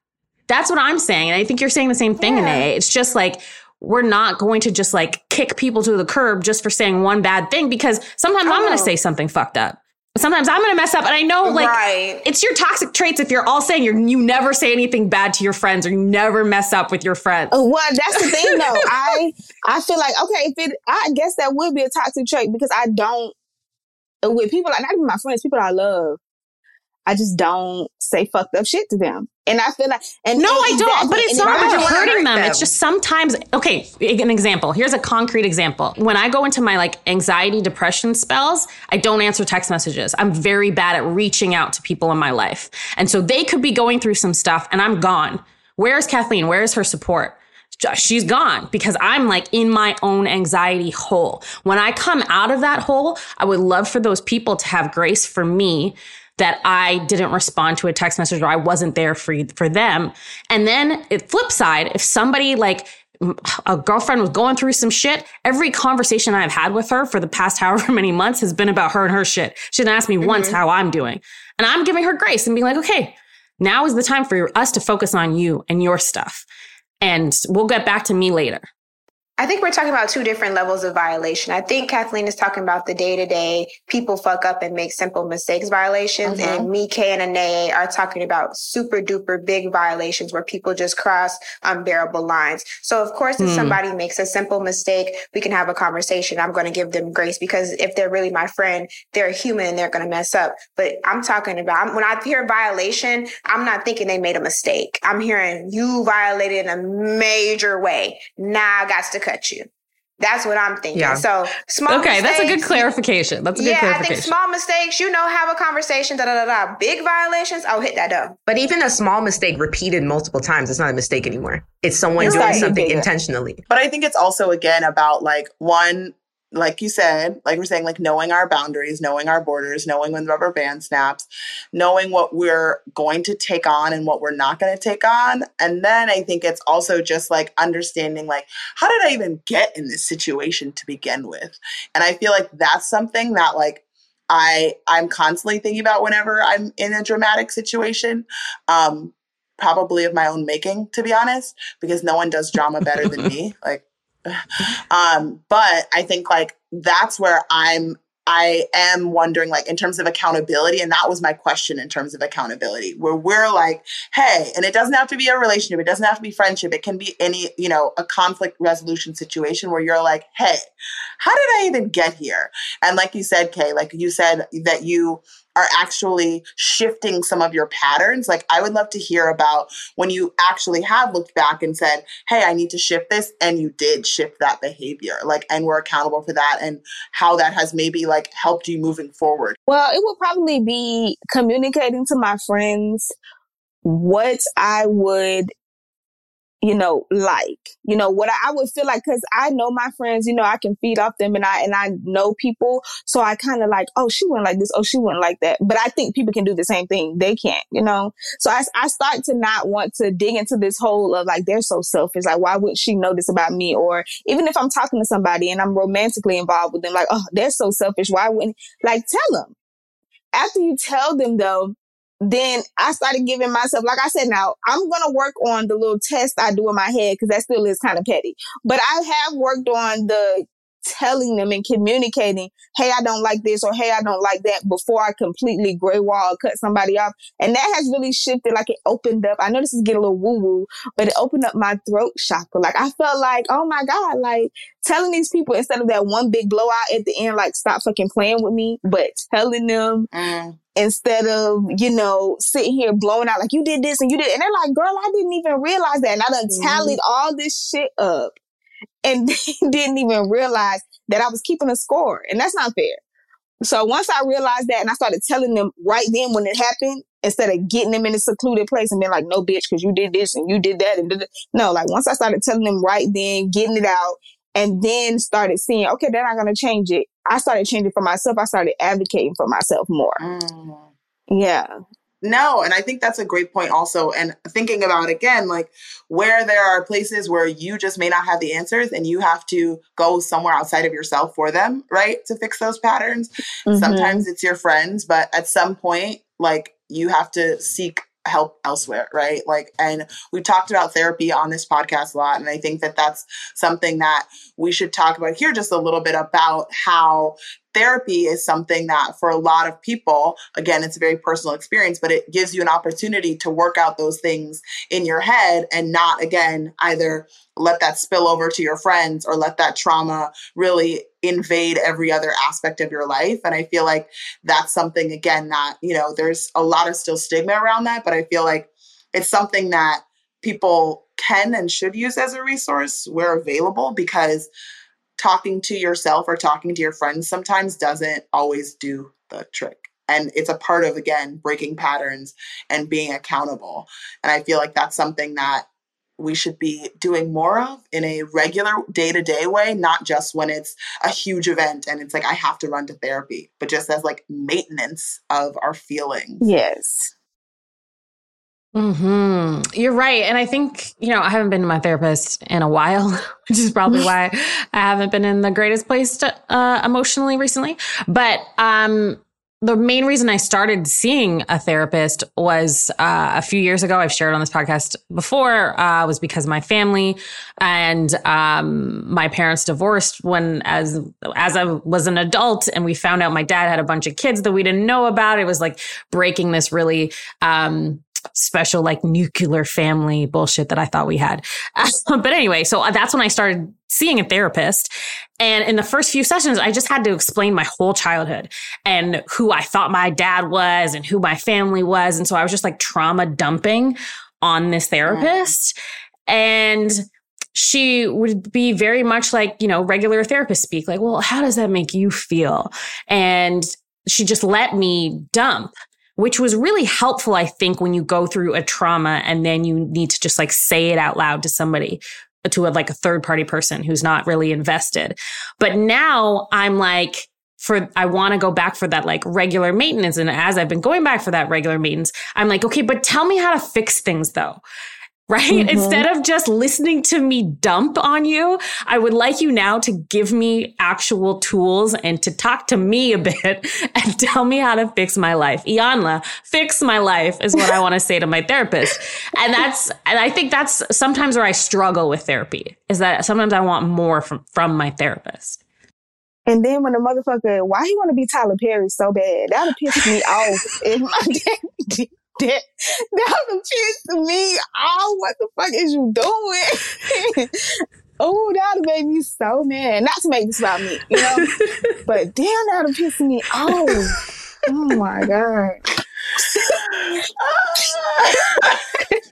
That's what I'm saying. And I think you're saying the same thing, Yeah. Anae. It's just like, we're not going to just like kick people to the curb just for saying one bad thing because sometimes I'm going Oh. to say something fucked up. Sometimes I'm going to mess up. And I know like right. it's your toxic traits if you're all saying you're, you never say anything bad to your friends or you never mess up with your friends. Uh, Well, that's the thing though. I I feel like okay, if it, I guess that would be a toxic trait because I don't with people like not even my friends, people I love. I just don't say fucked up shit to them, and I feel like and No, I don't. exactly, But it's not if would about you wanna hurting them. them? It's just sometimes, okay, an example. Here's a concrete example. When I go into my like anxiety, depression spells, I don't answer text messages. I'm very bad at reaching out to people in my life. And so they could be going through some stuff and I'm gone. Where's Kathleen? Where's her support? She's gone because I'm like in my own anxiety hole. When I come out of that hole, I would love for those people to have grace for me that I didn't respond to a text message or I wasn't there for for them. And then it flip side, if somebody like a girlfriend was going through some shit, every conversation I've had with her for the past however many months has been about her and her shit. She didn't ask me mm-hmm. once how I'm doing. And I'm giving her grace and being like, okay, now is the time for us to focus on you and your stuff. And we'll get back to me later. I think we're talking about two different levels of violation. I think Kathleen is talking about the day to day people fuck up and make simple mistakes violations. Mm-hmm. And me, Kay, and Anae are talking about super duper big violations where people just cross unbearable lines. So, of course, if mm. somebody makes a simple mistake, we can have a conversation. I'm going to give them grace because if they're really my friend, they're human and they're going to mess up. But I'm talking about when I hear violation, I'm not thinking they made a mistake. I'm hearing you violated in a major way. Now I got to cut you. That's what I'm thinking. Yeah. So small. Okay, mistakes, that's a good clarification. That's a good yeah, clarification. I think small mistakes, you know, have a conversation. Da da da da. Big violations, I'll hit that up. But even a small mistake repeated multiple times, it's not a mistake anymore. It's someone it's doing something intentionally. But I think it's also again about like one like you said, like we're saying, like knowing our boundaries, knowing our borders, knowing when the rubber band snaps, knowing what we're going to take on and what we're not going to take on. And then I think it's also just like understanding, like, how did I even get in this situation to begin with? And I feel like that's something that, like, I I'm constantly thinking about whenever I'm in a dramatic situation. Um, probably of my own making, to be honest, because no one does drama better than me. Like um, but I think like that's where I'm I am wondering, like, in terms of accountability, and that was my question in terms of accountability, where we're like, hey, and it doesn't have to be a relationship, it doesn't have to be friendship, it can be any, you know, a conflict resolution situation where you're like, hey, how did I even get here? And like you said, Kay, like you said that you are actually shifting some of your patterns. Like, I would love to hear about when you actually have looked back and said, Hey, I need to shift this. And you did shift that behavior. Like, and we're accountable for that and how that has maybe like helped you moving forward. Well, it will probably be communicating to my friends what I would you know, like, you know, what I, would feel like, cause I know my friends, you know, I can feed off them and I, and I know people. So I kind of like, oh, she went like this. Oh, she went like that. But I think people can do the same thing. They can't, you know? So I, I start to not want to dig into this whole of like, they're so selfish. Like, why wouldn't she know this about me? Or even if I'm talking to somebody and I'm romantically involved with them, like, oh, they're so selfish. Why wouldn't, like, tell them. After you tell them though, then I started giving myself, like I said, now I'm going to work on the little test I do in my head because that still is kind of petty. But I have worked on the telling them and communicating, hey, I don't like this or hey, I don't like that before I completely gray wall cut somebody off. And that has really shifted, like it opened up. I know this is getting a little woo woo, but it opened up my throat chakra. Like I felt like, oh my God, like telling these people instead of that one big blowout at the end, like stop fucking playing with me, but telling them mm. Instead of, you know, sitting here blowing out like you did this and you did, and they're like, girl, I didn't even realize that. And I done tallied mm-hmm. all this shit up and didn't even realize that I was keeping a score. And that's not fair. So once I realized that and I started telling them right then when it happened, instead of getting them in a secluded place and being like, no, bitch, because you did this and you did that. And did no, like once I started telling them right then, getting it out, and then started seeing, okay, they're not going to change it. I started changing for myself. I started advocating for myself more. Mm. Yeah. No, and I think that's a great point also. And thinking about again, like where there are places where you just may not have the answers and you have to go somewhere outside of yourself for them, right? To fix those patterns. Mm-hmm. Sometimes it's your friends, but at some point, like you have to seek help elsewhere right? Like and we talked about therapy on this podcast a lot and i think that that's something that we should talk about here just a little bit about how therapy is something that for a lot of people again it's a very personal experience but it gives you an opportunity to work out those things in your head and not again either let that spill over to your friends or let that trauma really invade every other aspect of your life. And i feel like that's something again that you know there's a lot of still stigma around that but i feel like it's something that people can and should use as a resource where available because talking to yourself or talking to your friends sometimes doesn't always do the trick. And it's a part of, again, breaking patterns and being accountable. And I feel like that's something that we should be doing more of in a regular day to day way, not just when it's a huge event and it's like, I have to run to therapy, but just as like maintenance of our feelings. Yes. Hmm. You're right, and I think you know I haven't been to my therapist in a while, which is probably why I haven't been in the greatest place to, uh, emotionally recently. But um, the main reason I started seeing a therapist was uh, a few years ago. I've shared on this podcast before. Uh, was because my family and um, my parents divorced when as as I was an adult, and we found out my dad had a bunch of kids that we didn't know about. It was like breaking this really. Um, special like nuclear family bullshit that I thought we had. but anyway, so that's when I started seeing a therapist. And in the first few sessions, I just had to explain my whole childhood and who I thought my dad was and who my family was. And so I was just like trauma dumping on this therapist. And she would be very much like, you know, regular therapist speak, like, well, how does that make you feel? And she just let me dump which was really helpful, I think, when you go through a trauma and then you need to just like say it out loud to somebody to a, like a third party person who's not really invested. But now I'm like, for I want to go back for that like regular maintenance. And as I've been going back for that regular maintenance, I'm like, okay, but tell me how to fix things though right? Mm-hmm. Instead of just listening to me dump on you, I would like you now to give me actual tools and to talk to me a bit and tell me how to fix my life. Iyanla, fix my life is what I want to say to my therapist. And that's, and I think that's sometimes where I struggle with therapy is that sometimes I want more from, from my therapist. And then when the motherfucker, why he want to be Tyler Perry so bad? That'll piss me off if my that that would piss me off. What the fuck is you doing? oh, that'll make me so mad. Not to make this about me, you know, but damn, that'll piss me off. Oh my god.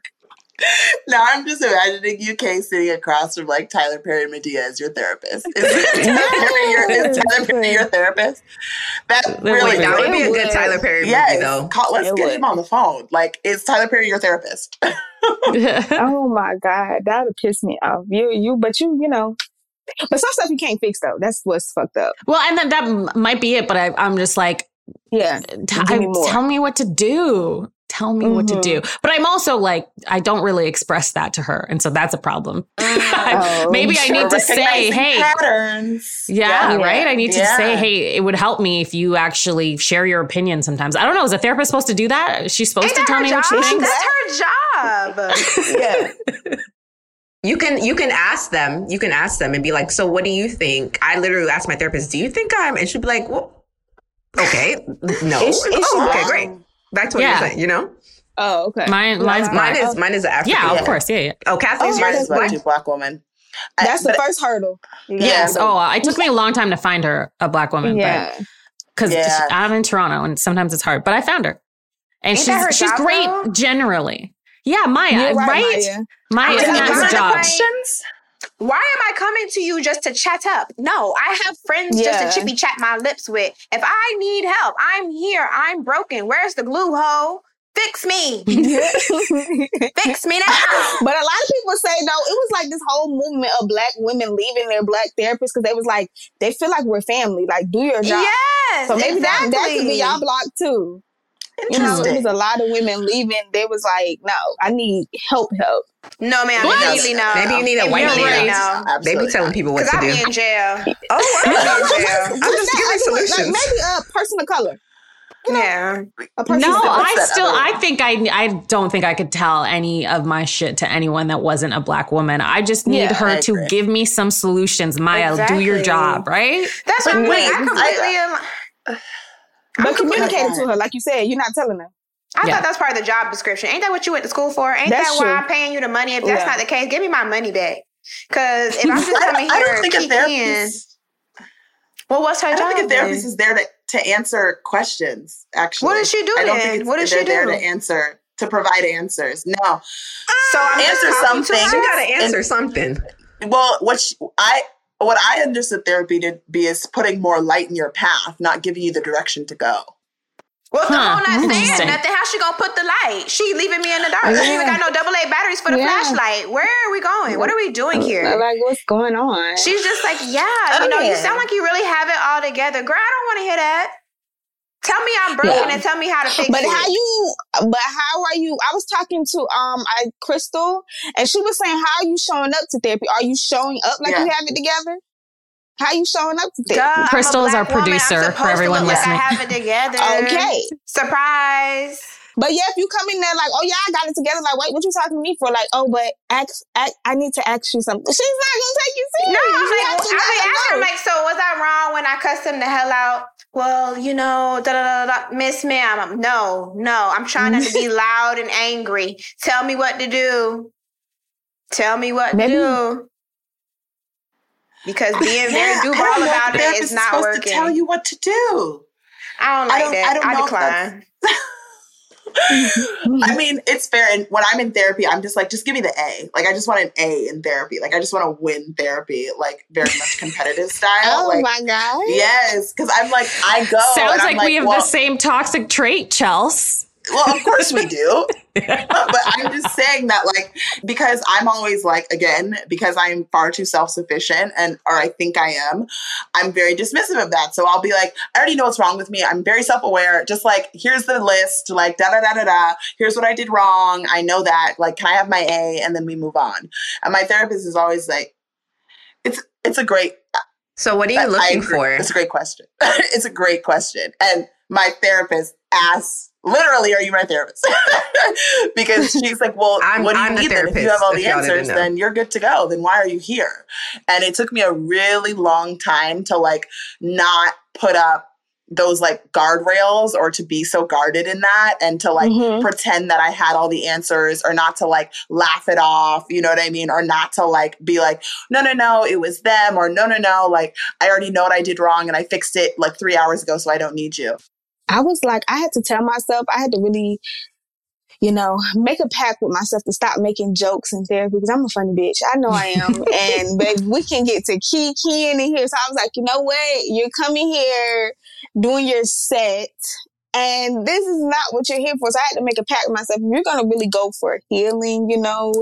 now I'm just imagining UK sitting across from like Tyler Perry Madea as your therapist. Is, Tyler, Perry your, is Tyler Perry your therapist? That really that would be a good Tyler Perry yes, movie though. Call, let's it get would. him on the phone. Like, is Tyler Perry your therapist? oh my god, that would piss me off. You, you, but you, you know, but some stuff you can't fix though. That's what's fucked up. Well, and then that might be it. But I, am just like, yeah, t- I, tell me what to do tell me mm-hmm. what to do. Mm-hmm. But I'm also like, I don't really express that to her. And so that's a problem. Oh, Maybe sure. I need to say, hey, patterns. Yeah, yeah, right. I need to yeah. say, hey, it would help me if you actually share your opinion sometimes. I don't know. Is a therapist supposed to do that? Is she supposed Ain't to tell me job? what she thinks? That's her job. yeah. You can you can ask them. You can ask them and be like, "So, what do you think?" I literally asked my therapist, "Do you think I'm?" And she'd be like, "Well, okay, no, is, is oh, okay, great." Back to what yeah. you're saying, you know? Oh, okay. Mine, mine's mine is mine is African. Yeah, of course. Yeah, yeah. Oh, Kathleen's oh, yours black. black woman. That's I, the first hurdle. Yes. Yeah. Oh, uh, it took me a long time to find her a black woman. Yeah. Because yeah. I'm in Toronto and sometimes it's hard, but I found her, and Ain't she's she's great though? generally. Yeah, Maya, right? right? Maya, Maya is not job. Questions? Why am I coming to you just to chat up? No, I have friends yeah. just to chippy chat my lips with. If I need help, I'm here. I'm broken. Where's the glue hole? Fix me. Fix me now. But a lot of people say though, it was like this whole movement of black women leaving their black therapists because they was like, they feel like we're family. Like, do your job. Yes. So maybe exactly. that, that could be y'all block too. You know, there was a lot of women leaving. They was like, no, I need help, help. No, man, maybe no. Maybe you need a white man. No. They be telling people what to do. I'll be in jail. Oh, I'm in jail. I'm just giving solutions. Like maybe a person of color. You know, yeah. No, I still, I think I, I don't think I could tell any of my shit to anyone that wasn't a black woman. I just need yeah, her to give me some solutions. Maya, exactly. do your job, right? That's what wait, I completely am. But communicate it to her, like you said. You're not telling her. I yeah. thought that's part of the job description. Ain't that what you went to school for? Ain't that's that why true. I'm paying you the money? If that's yeah. not the case, give me my money back. Because if I'm just coming here, I don't think a therapist. well, what's her job? I don't think a therapist then? is there to, to answer questions. Actually, what does she do? I don't then? think what does she do? there to answer to provide answers. No, so I'm answer something. She got to answer and, something. Well, what she, I what I understood therapy to be is putting more light in your path, not giving you the direction to go. Well, huh. the whole not saying nothing. How she gonna put the light? She leaving me in the dark. Yeah. She even got no double A batteries for the yeah. flashlight. Where are we going? What are we doing here? Like, what's going on? She's just like, yeah, you know, you sound oh, like you really have it all together. Girl, I don't want to hear that. Tell me I'm broken yeah. and tell me how to fix but it. But how you? But how are you? I was talking to um I Crystal, and she was saying, "How are you showing up to therapy? Are you showing up like you have it together?" How are you showing up to therapy? Duh, Crystal is our black woman. I'm producer supposed for to everyone look like listening. I have it together. Okay. Surprise. But yeah, if you come in there like, oh yeah, I got it together, like, wait, what you talking to me for? Like, oh, but ask, ask, I need to ask you something. She's not gonna take you seriously. No. I'm You like, have to I let be her asking, I'm know. like, so was I wrong when I cussed him the hell out? Well, you know, da da da da. Miss ma'am, no, no, I'm trying not to be loud and angry. Tell me what to do. Tell me what Maybe- to do. Because being very Yeah, I Duval don't know if about it is not supposed working. to tell you what to do. I don't I like don't- that. I don't I, decline. I mm-hmm. mean, it's fair. And when I'm in therapy, I'm just like, just give me the A. Like, I just want an A in therapy. Like, I just want to win therapy, like very much competitive style. Oh like, my god. yes, because I'm like, I go. Sounds and I'm like, we have well, the same toxic trait, Chels. Well, of course we do. but I'm just saying that, like, because I'm always like, again, because I'm far too self sufficient and, or I think I am, I'm very dismissive of that. So I'll be like, I already know what's wrong with me. I'm very self aware. Just like, here's the list, like, da da da da da. Here's what I did wrong. I know that. Like, can I have my A? And then we move on. And my therapist is always like, it's, it's a great, So what are you looking for? It's a great question. it's a great question. And my therapist asks, literally, are you my therapist? because she's like, well, I'm- what do you I'm the need then? If you have all the answers, then you're good to go. Then why are you here? And it took me a really long time to like not put up those like guardrails or to be so guarded in that and to like Mhm. pretend that I had all the answers or not to like laugh it off, you know what I mean? Or not to like be like, no, no, no, it was them, or no, no, no, like I already know what I did wrong and I fixed it like three hours ago, so I don't need you. I was like, I had to tell myself, I had to really, you know, make a pact with myself to stop making jokes in therapy because I'm a funny bitch. I know I am. and baby, we can get to key keying in here. So I was like, you know what? You're coming here doing your set. And this is not what you're here for. So I had to make a pact with myself. If you're going to really go for healing, you know,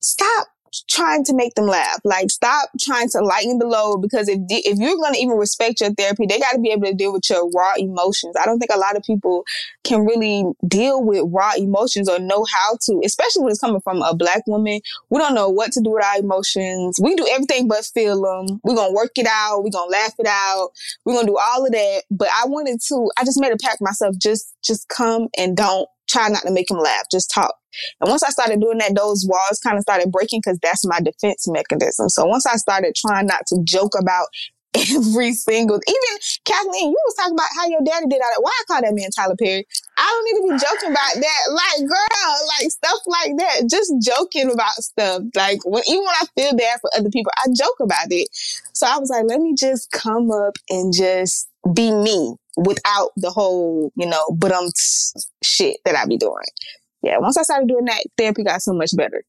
stop trying to make them laugh. Like, stop trying to lighten the load because if if you're going to even respect your therapy, they got to be able to deal with your raw emotions. I don't think a lot of people can really deal with raw emotions or know how to, especially when it's coming from a black woman. We don't know what to do with our emotions. We do everything but feel them. We're going to work it out. We're going to laugh it out. We're going to do all of that. But I wanted to, I just made a pact myself, just, just come and don't try not to make him laugh. Just talk. And once I started doing that, those walls kind of started breaking because that's my defense mechanism. So once I started trying not to joke about every single, even Kathleen, you was talking about how your daddy did all that. Why I call that man Tyler Perry? I don't need to be joking about that. Like, girl, like stuff like that. Just joking about stuff. Like, when, even when I feel bad for other people, I joke about it. So I was like, let me just come up and just be me without the whole, you know, but um shit that I be doing. Yeah, once I started doing that, therapy got so much better.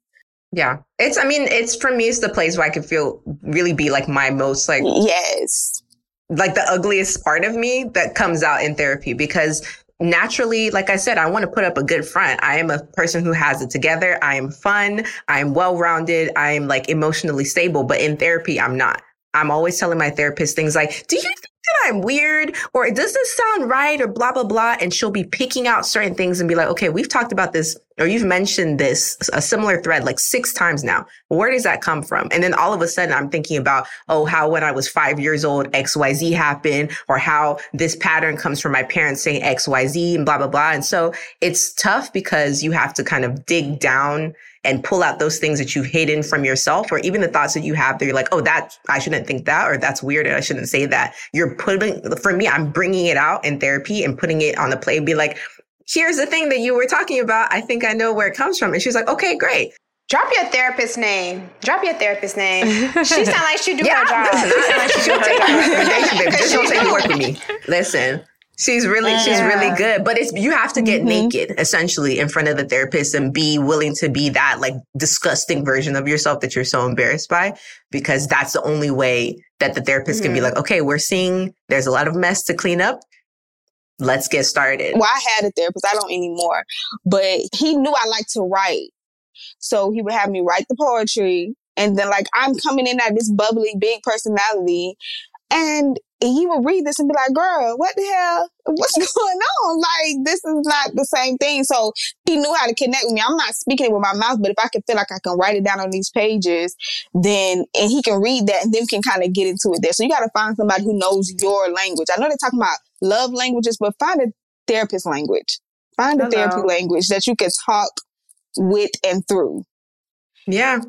Yeah. It's, I mean, it's for me, it's the place where I can feel really be like my most like, Yes. like the ugliest part of me that comes out in therapy because naturally, like I said, I want to put up a good front. I am a person who has it together. I am fun. I'm well rounded. I'm like emotionally stable, but in therapy, I'm not. I'm always telling my therapist things like, do you think that I'm weird or does this sound right or blah, blah, blah. And she'll be picking out certain things and be like, okay, we've talked about this or you've mentioned this, a similar thread like six times now. Where does that come from? And then all of a sudden I'm thinking about, oh, how when I was five years old, XYZ happened or how this pattern comes from my parents saying XYZ and blah, blah, blah. And so it's tough because you have to kind of dig down and pull out those things that you've hidden from yourself or even the thoughts that you have that you're like, oh, that I shouldn't think that or that's weird and I shouldn't say that. You're putting, for me, I'm bringing it out in therapy and putting it on the plate and be like, here's the thing that you were talking about. I think I know where it comes from. And she's like, okay, great. Drop your therapist's name. Drop your therapist's name. She sound like she do her job. She sound like she do she'll her take job. my recommendation, baby. Just don't take work with me. Listen. She's really, she's really good, but it's, you have to get Mhm. naked essentially in front of the therapist and be willing to be that like disgusting version of yourself that you're so embarrassed by because that's the only way that the therapist can be Mhm. like, okay, we're seeing there's a lot of mess to clean up. Let's get started. Well, I had a therapist. I don't anymore, but he knew I liked to write, so he would have me write the poetry, and then like I'm coming in at this bubbly, big personality, and and he would read this and be like, girl, what the hell? What's going on? Like, this is not the same thing. So he knew how to connect with me. I'm not speaking it with my mouth, but if I can feel like I can write it down on these pages, then, and he can read that and then can kind of get into it there. So you got to find somebody who knows your language. I know they're talking about love languages, but find a therapist language. Find a therapy language that you can talk with and through. Yeah.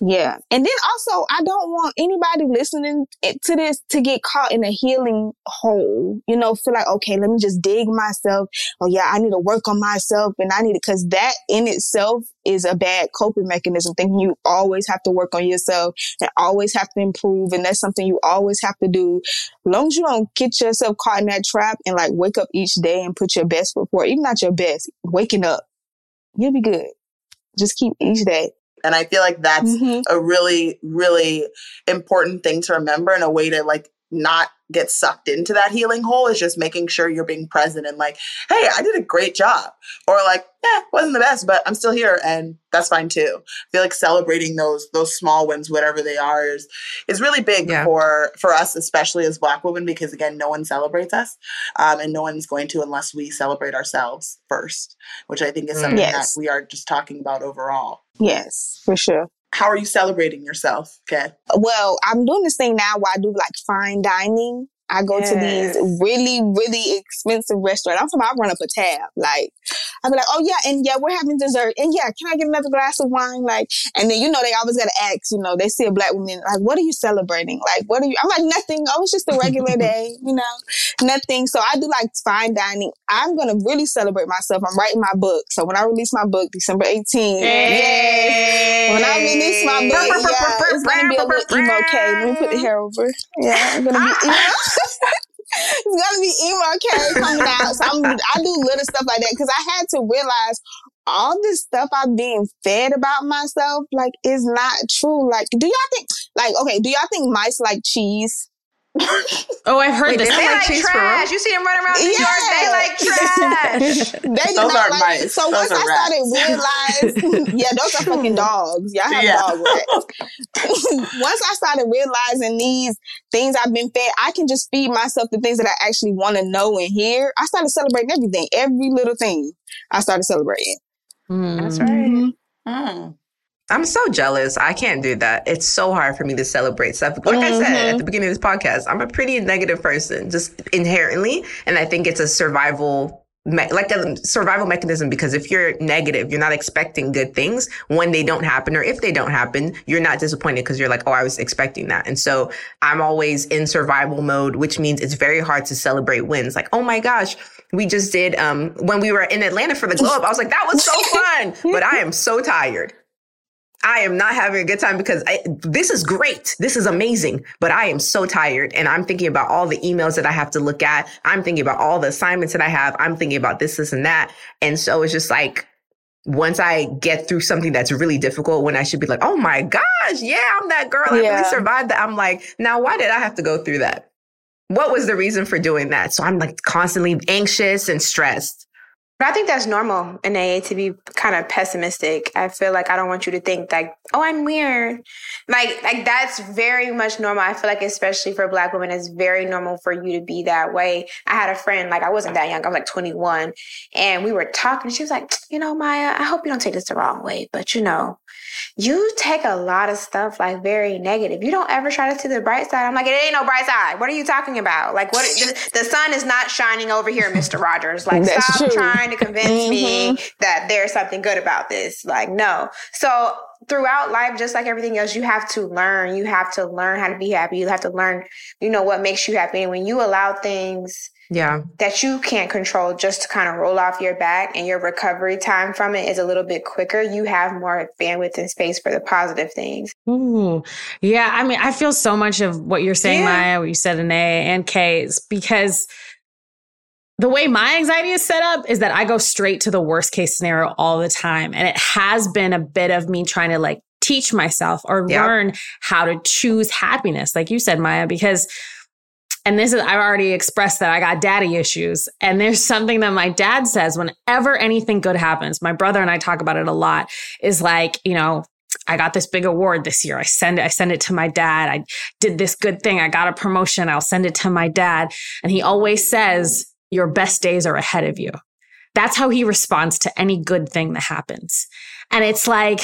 Yeah. And then also, I don't want anybody listening to this to get caught in a healing hole. You know, feel like, okay, let me just dig myself. Oh yeah, I need to work on myself and I need to, cause that in itself is a bad coping mechanism. Thinking you always have to work on yourself and always have to improve. And that's something you always have to do. As long as you don't get yourself caught in that trap and like wake up each day and put your best forward, even not your best, waking up, you'll be good. Just keep each day. And I feel like that's Mhm. a really, really important thing to remember and a way to like not get sucked into that healing hole is just making sure you're being present and like, hey, I did a great job. Or like, eh, wasn't the best, but I'm still here and that's fine too. I feel like celebrating those those small wins, whatever they are, is is really big Yeah. for for us, especially as black women, because again, no one celebrates us. Um, and no one's going to unless we celebrate ourselves first, which I think is something Yes. that we are just talking about overall. Yes, for sure. How are you celebrating yourself? Okay. Well, I'm doing this thing now where I do like fine dining. I go to these really, really expensive restaurants. I'm talking about I run up a tab. Like, I'll be like, oh yeah, and yeah, we're having dessert. And yeah, can I get another glass of wine? Like, and then, you know, they always got to ask, you know, they see a black woman, like, what are you celebrating? Like, what are you? I'm like, nothing. Oh, it's just a regular day, you know, nothing. So I do like fine dining. I'm going to really celebrate myself. I'm writing my book. So when I release my book, December 18th, yes. When I release my book, yeah, it's gonna be a little emo. Let me put the hair over. Yeah, it's gonna be emo. it's gonna be emo K coming out. So I'm, I do little stuff like that because I had to realize all this stuff I'm being fed about myself, like, is not true. Like, do y'all think, like, okay, do y'all think mice like cheese? Oh, I've heard Wait, this. they They like like for trash. You see them running around New York. They like trash. They do Those not aren't like. mice. So Those once are I started realizing, yeah, those are fucking dogs. Y'all have Yeah. dog rats. once I started realizing these things I've been fed, I can just feed myself the things that I actually want to know and hear. I started celebrating everything, every little thing. I started celebrating. Mm. That's right. Mhm. Mm. I'm so jealous. I can't do that. It's so hard for me to celebrate stuff. Like I said at the beginning of this podcast, I'm a pretty negative person, just inherently, and I think it's a survival. Me- like a survival mechanism because if you're negative, you're not expecting good things when they don't happen, or if they don't happen, you're not disappointed because you're like, oh, I was expecting that. And so I'm always in survival mode, which means it's very hard to celebrate wins. Like, oh my gosh, we just did, um, when we were in Atlanta for the Globe, I was like, that was so fun, but I am so tired. I am not having a good time because I, this is great. This is amazing, but I am so tired and I'm thinking about all the emails that I have to look at. I'm thinking about all the assignments that I have. I'm thinking about this, this and that. And so it's just like, once I get through something that's really difficult, when I should be like, oh my gosh, yeah, I'm that girl. I Yeah. really survived that. I'm like, now why did I have to go through that? What was the reason for doing that? So I'm like constantly anxious and stressed. But I think that's normal in AA to be kind of pessimistic. I feel like I don't want you to think like, oh, I'm weird. Like, like that's very much normal. I feel like especially for black women, it's very normal for you to be that way. I had a friend, like I wasn't that young, I was like 21, and we were talking. She was like, you know, Maya, I hope you don't take this the wrong way, but you know, you take a lot of stuff like very negative. You don't ever try to see the bright side. I'm like, it ain't no bright side. What are you talking about? Like, what? the, the sun is not shining over here, Mister Rogers. Like, That's stop true. trying to convince me mm-hmm. that there's something good about this. Like, no. So throughout life, just like everything else, you have to learn. You have to learn how to be happy. You have to learn, you know, what makes you happy. And when you allow things Yeah. that you can't control just to kind of roll off your back and your recovery time from it is a little bit quicker, you have more bandwidth and space for the positive things. Ooh. Yeah, I mean, I feel so much of what you're saying, Yeah. Maya, what you said in A and K, is because the way my anxiety is set up is that I go straight to the worst case scenario all the time. And it has been a bit of me trying to like teach myself or Yeah. learn how to choose happiness, like you said, Maya, because and this is I've already expressed that I got daddy issues. And there's something that my dad says whenever anything good happens. My brother and I talk about it a lot. Is like, you know, I got this big award this year. I send it, I send it to my dad. I did this good thing. I got a promotion. I'll send it to my dad. And he always says, your best days are ahead of you. That's how he responds to any good thing that happens. And it's like,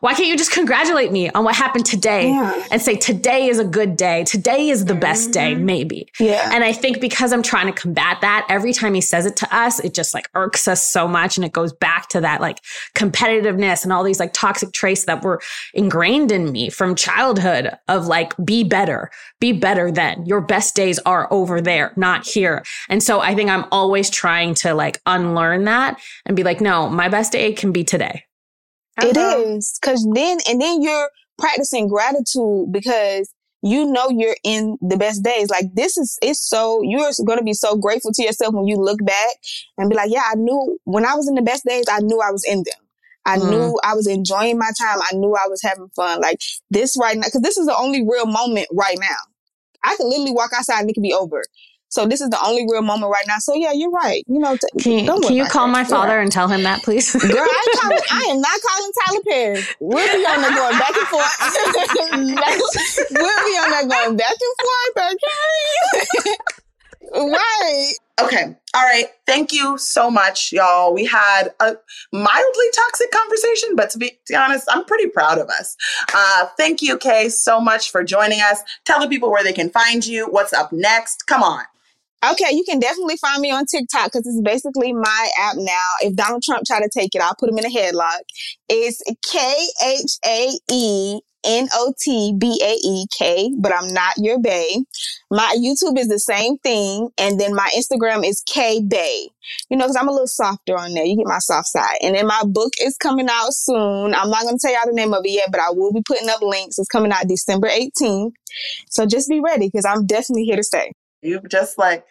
why can't you just congratulate me on what happened today yeah. and say today is a good day? Today is the best mm-hmm. day, maybe. Yeah. And I think because I'm trying to combat that, every time he says it to us, it just like irks us so much. And it goes back to that like competitiveness and all these like toxic traits that were ingrained in me from childhood of like, be better, be better than your best days are over there, not here. And so I think I'm always trying to like unlearn that and be like, no, my best day can be today. It is because then and then you're practicing gratitude because you know you're in the best days. Like this is it's so you're going to be so grateful to yourself when you look back and be like, yeah, I knew when I was in the best days, I knew I was in them. I mm. knew I was enjoying my time. I knew I was having fun. Like this right now, because this is the only real moment right now. I could literally walk outside and it could be over. So this is the only real moment right now. So yeah, you're right. You know, t- can you, can you call my father and tell him that, please? Girl, I, call, I am not calling Tyler Perry. We'll be on there going back and forth. we'll be on there going back and forth, okay? right. Okay. All right. Thank you so much, y'all. We had a mildly toxic conversation, but to be, to be honest, I'm pretty proud of us. Uh, thank you, Kay, so much for joining us. Tell the people where they can find you. What's up next? Come on. Okay, you can definitely find me on TikTok because it's basically my app now. If Donald Trump try to take it, I'll put him in a headlock. It's K H A E N O T B A E K, but I'm not your bae. My YouTube is the same thing, and then my Instagram is K Bay. You know, because I'm a little softer on there. You get my soft side. And then my book is coming out soon. I'm not going to tell y'all the name of it yet, but I will be putting up links. It's coming out December 18th. So just be ready because I'm definitely here to stay. You've just like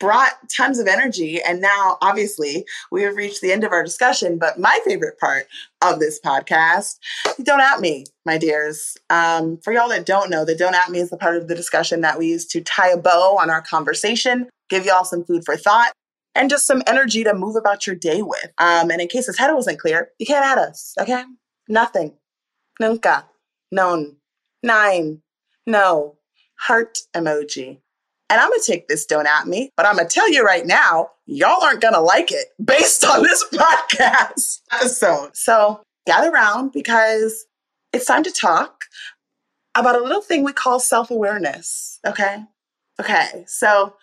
brought tons of energy. And now, obviously, we have reached the end of our discussion. But my favorite part of this podcast, don't at me, my dears. Um, for y'all that don't know, the don't at me is the part of the discussion that we use to tie a bow on our conversation, give y'all some food for thought. And just some energy to move about your day with. Um, and in case this head wasn't clear, you can't add us, okay? Nothing. Nunca. None. Nine. No. Heart emoji. And I'm going to take this don't at me, but I'm going to tell you right now, y'all aren't going to like it based on this podcast episode. So gather around because it's time to talk about a little thing we call self awareness. Okay. Okay. So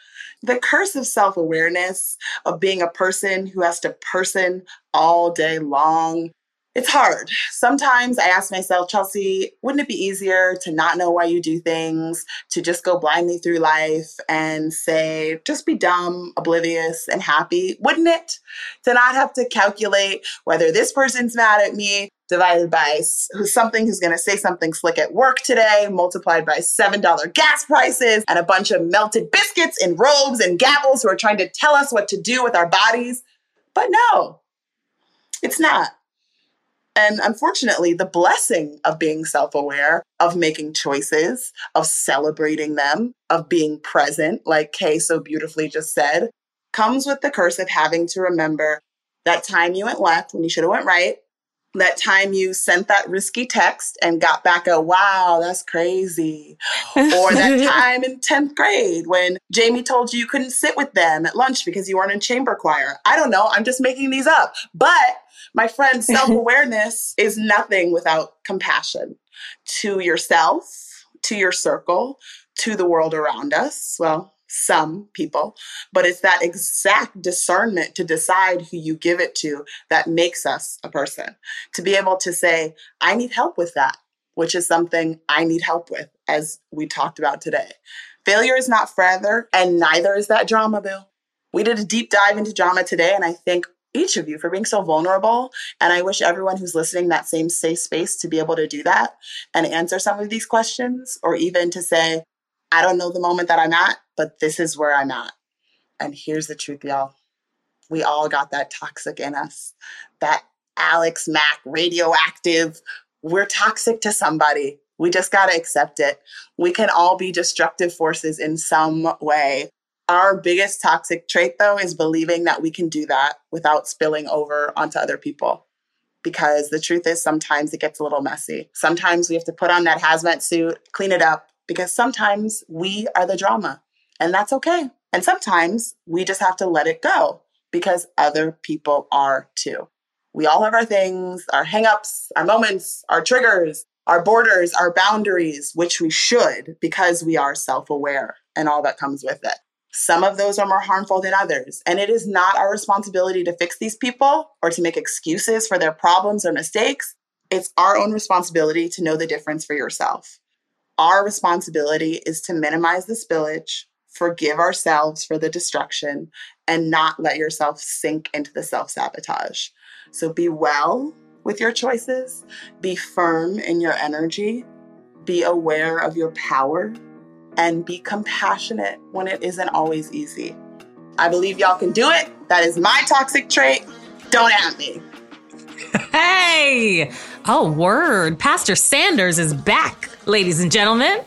the curse of self awareness, of being a person who has to person all day long, it's hard. Sometimes I ask myself, Chelsea, wouldn't it be easier to not know why you do things, to just go blindly through life and say, just be dumb, oblivious, and happy? Wouldn't it? To not have to calculate whether this person's mad at me divided by something who's going to say something slick at work today, multiplied by $7 gas prices and a bunch of melted biscuits in robes and gavels who are trying to tell us what to do with our bodies. But no, it's not. And unfortunately, the blessing of being self aware, of making choices, of celebrating them, of being present, like Kay so beautifully just said, comes with the curse of having to remember that time you went left when you should have went right, that time you sent that risky text and got back a wow, that's crazy. or that time in 10th grade when Jamie told you you couldn't sit with them at lunch because you weren't in chamber choir. I don't know, I'm just making these up. But my friend, self awareness is nothing without compassion to yourself, to your circle, to the world around us. Well, some people, but it's that exact discernment to decide who you give it to that makes us a person. To be able to say, I need help with that, which is something I need help with, as we talked about today. Failure is not forever, and neither is that drama, Boo. We did a deep dive into drama today, and I thank each of you for being so vulnerable. And I wish everyone who's listening that same safe space to be able to do that and answer some of these questions, or even to say, I don't know the moment that I'm at, but this is where I'm at. And here's the truth, y'all. We all got that toxic in us, that Alex Mack radioactive. We're toxic to somebody. We just got to accept it. We can all be destructive forces in some way. Our biggest toxic trait, though, is believing that we can do that without spilling over onto other people because the truth is sometimes it gets a little messy. Sometimes we have to put on that hazmat suit, clean it up, because sometimes we are the drama, and that's okay. And sometimes we just have to let it go because other people are too. We all have our things, our hangups, our moments, our triggers, our borders, our boundaries, which we should because we are self aware and all that comes with it. Some of those are more harmful than others. And it is not our responsibility to fix these people or to make excuses for their problems or mistakes. It's our own responsibility to know the difference for yourself. Our responsibility is to minimize the spillage, forgive ourselves for the destruction, and not let yourself sink into the self sabotage. So be well with your choices, be firm in your energy, be aware of your power, and be compassionate when it isn't always easy. I believe y'all can do it. That is my toxic trait. Don't at me. Hey! Oh, word. Pastor Sanders is back, ladies and gentlemen.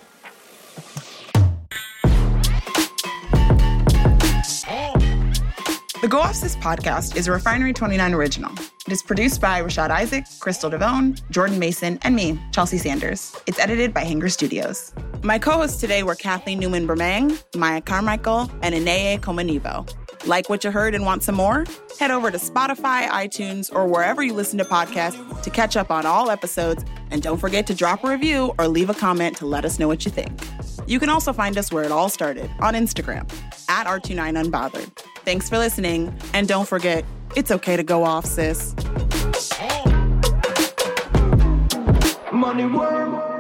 The Go Off Sis podcast is a Refinery 29 original. It is produced by Rashad Isaac, Crystal Devone, Jordan Mason, and me, Chelsea Sanders. It's edited by Hanger Studios. My co hosts today were Kathleen Newman Bremang, Maya Carmichael, and Ineye Komonibo. Like what you heard and want some more? Head over to Spotify, iTunes, or wherever you listen to podcasts to catch up on all episodes. And don't forget to drop a review or leave a comment to let us know what you think. You can also find us where it all started on Instagram at R29Unbothered. Thanks for listening. And don't forget, it's okay to go off, sis. Money.